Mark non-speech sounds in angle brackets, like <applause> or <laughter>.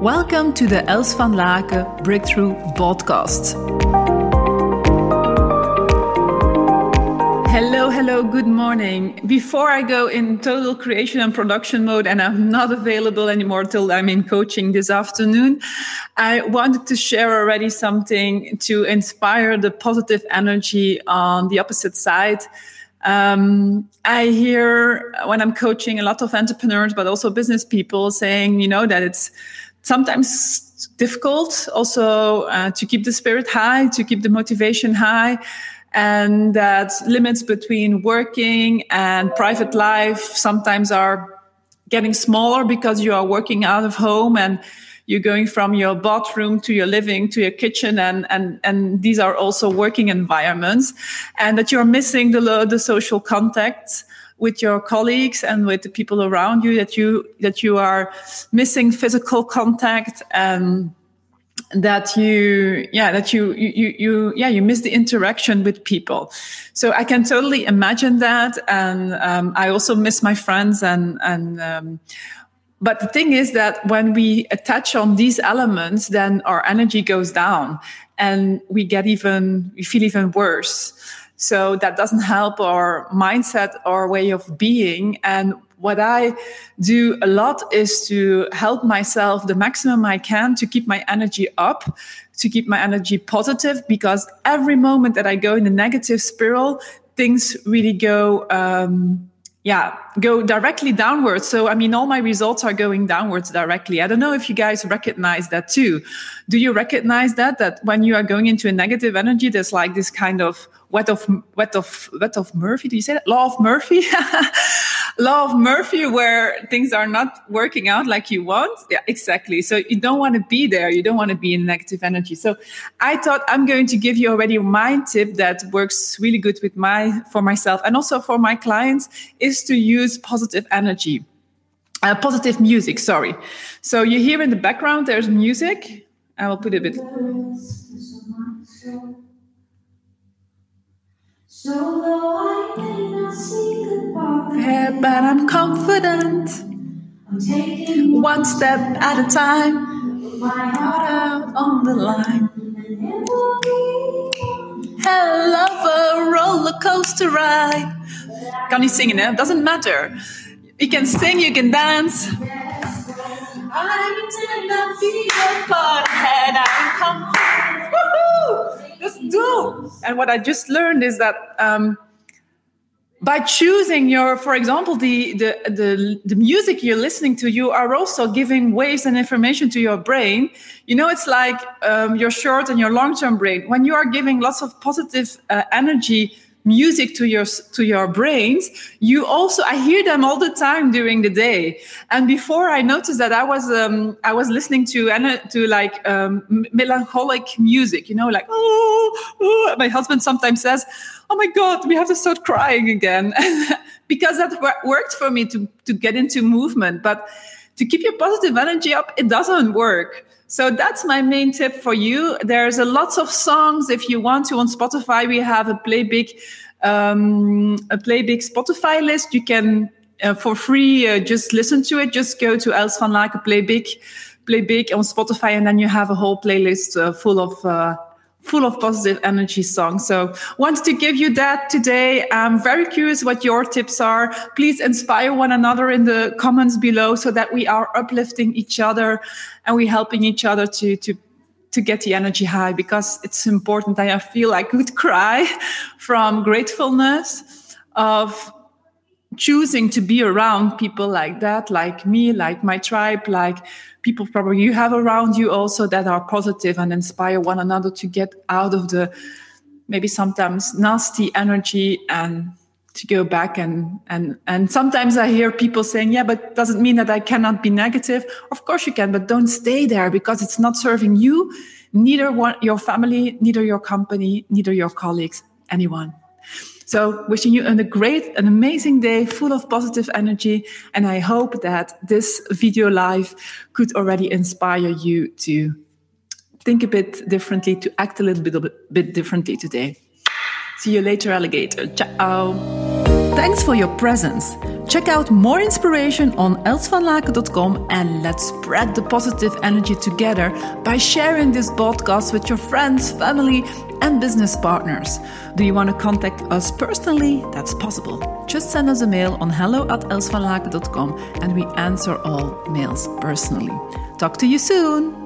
Welcome to the Els van Laken Breakthrough Podcast. Hello, hello, good morning. Before I go in total creation and production mode, and I'm not available anymore till I'm in coaching this afternoon, I wanted to share already something to inspire the positive energy on the opposite side. Um, I hear when I'm coaching a lot of entrepreneurs, but also business people saying, you know, that it's sometimes difficult also uh, to keep the spirit high, to keep the motivation high. And that limits between working and private life sometimes are getting smaller because you are working out of home and you're going from your bathroom to your living to your kitchen and and and these are also working environments and that you're missing the the social contacts with your colleagues and with the people around you that you that you are missing physical contact and that you yeah that you you you yeah you miss the interaction with people. So i can totally imagine that. And um, i also miss my friends and and um, but the thing is that when we attach on these elements then our energy goes down and we get even we feel even worse so that doesn't help our mindset or way of being. And what I do a lot is to help myself the maximum I can to keep my energy up, to keep my energy positive, because every moment that I go in a negative spiral, things really go, um, yeah, go directly downwards. So, I mean, all my results are going downwards directly. I don't know if you guys recognize that too. Do you recognize that? That when you are going into a negative energy, there's like this kind of what of what of what of Murphy? Do you say that? Law of Murphy? <laughs> Law of Murphy, where things are not working out like you want. Yeah, exactly. So you don't want to be there. You don't want to be in negative energy. So I thought I'm going to give you already my tip that works really good with my for myself and also for my clients is to use positive energy. Uh, positive music, sorry. So you hear in the background there's music. I will put a bit. So though I may not see the path ahead, but I'm confident. I'm taking one step at a time, my heart out on the line. Hell of a roller coaster ride. Kan niet zingen, hè? Doesn't matter. You can sing, you can dance. I did not be a part ahead. I'm confident. And what I just learned is that um, by choosing your, for example, the, the, the, the music you're listening to, you are also giving waves and information to your brain. You know, it's like um, your short and your long term brain. When you are giving lots of positive uh, energy music to your to your brains you also i hear them all the time during the day. And before i noticed that i was um i was listening to and to like um, melancholic music you know like oh, oh my husband sometimes says oh my god we have to start crying again. <laughs> Because that worked for me to to get into movement. But to keep your positive energy up it doesn't work so that's my main tip for you. There's a lots of songs. If you want to on Spotify, we have a play big, um, a play big Spotify list. You can uh, for free uh, just listen to it. Just go to Els van Laken Play Big, Play Big on Spotify, and then you have a whole playlist uh, full of uh, full of positive energy songs. So wanted to give you that today. I'm very curious what your tips are. Please inspire one another in the comments below so that we are uplifting each other and we helping each other to, to, to get the energy high because it's important. I feel I could <laughs> cry from gratefulness of choosing to be around people like that, like me, like my tribe, like people probably you have around you also that are positive and inspire one another to get out of the maybe sometimes nasty energy and to go back and and and sometimes i hear people saying yeah but doesn't mean that i cannot be negative. Of course you can but don't stay there because it's not serving you neither one, your family neither your company neither your colleagues anyone so wishing you a great, an amazing day full of positive energy. And I hope that this video live could already inspire you to think a bit differently, to act a little bit, a bit differently today. See you later, alligator. Ciao. Thanks for your presence. Check out more inspiration on elsvanlaken.com and let's spread the positive energy together by sharing this podcast with your friends, family, and business partners. Do you want to contact us personally? That's possible. Just send us a mail on hello at elsvanlaken.com and we answer all mails personally. Talk to you soon.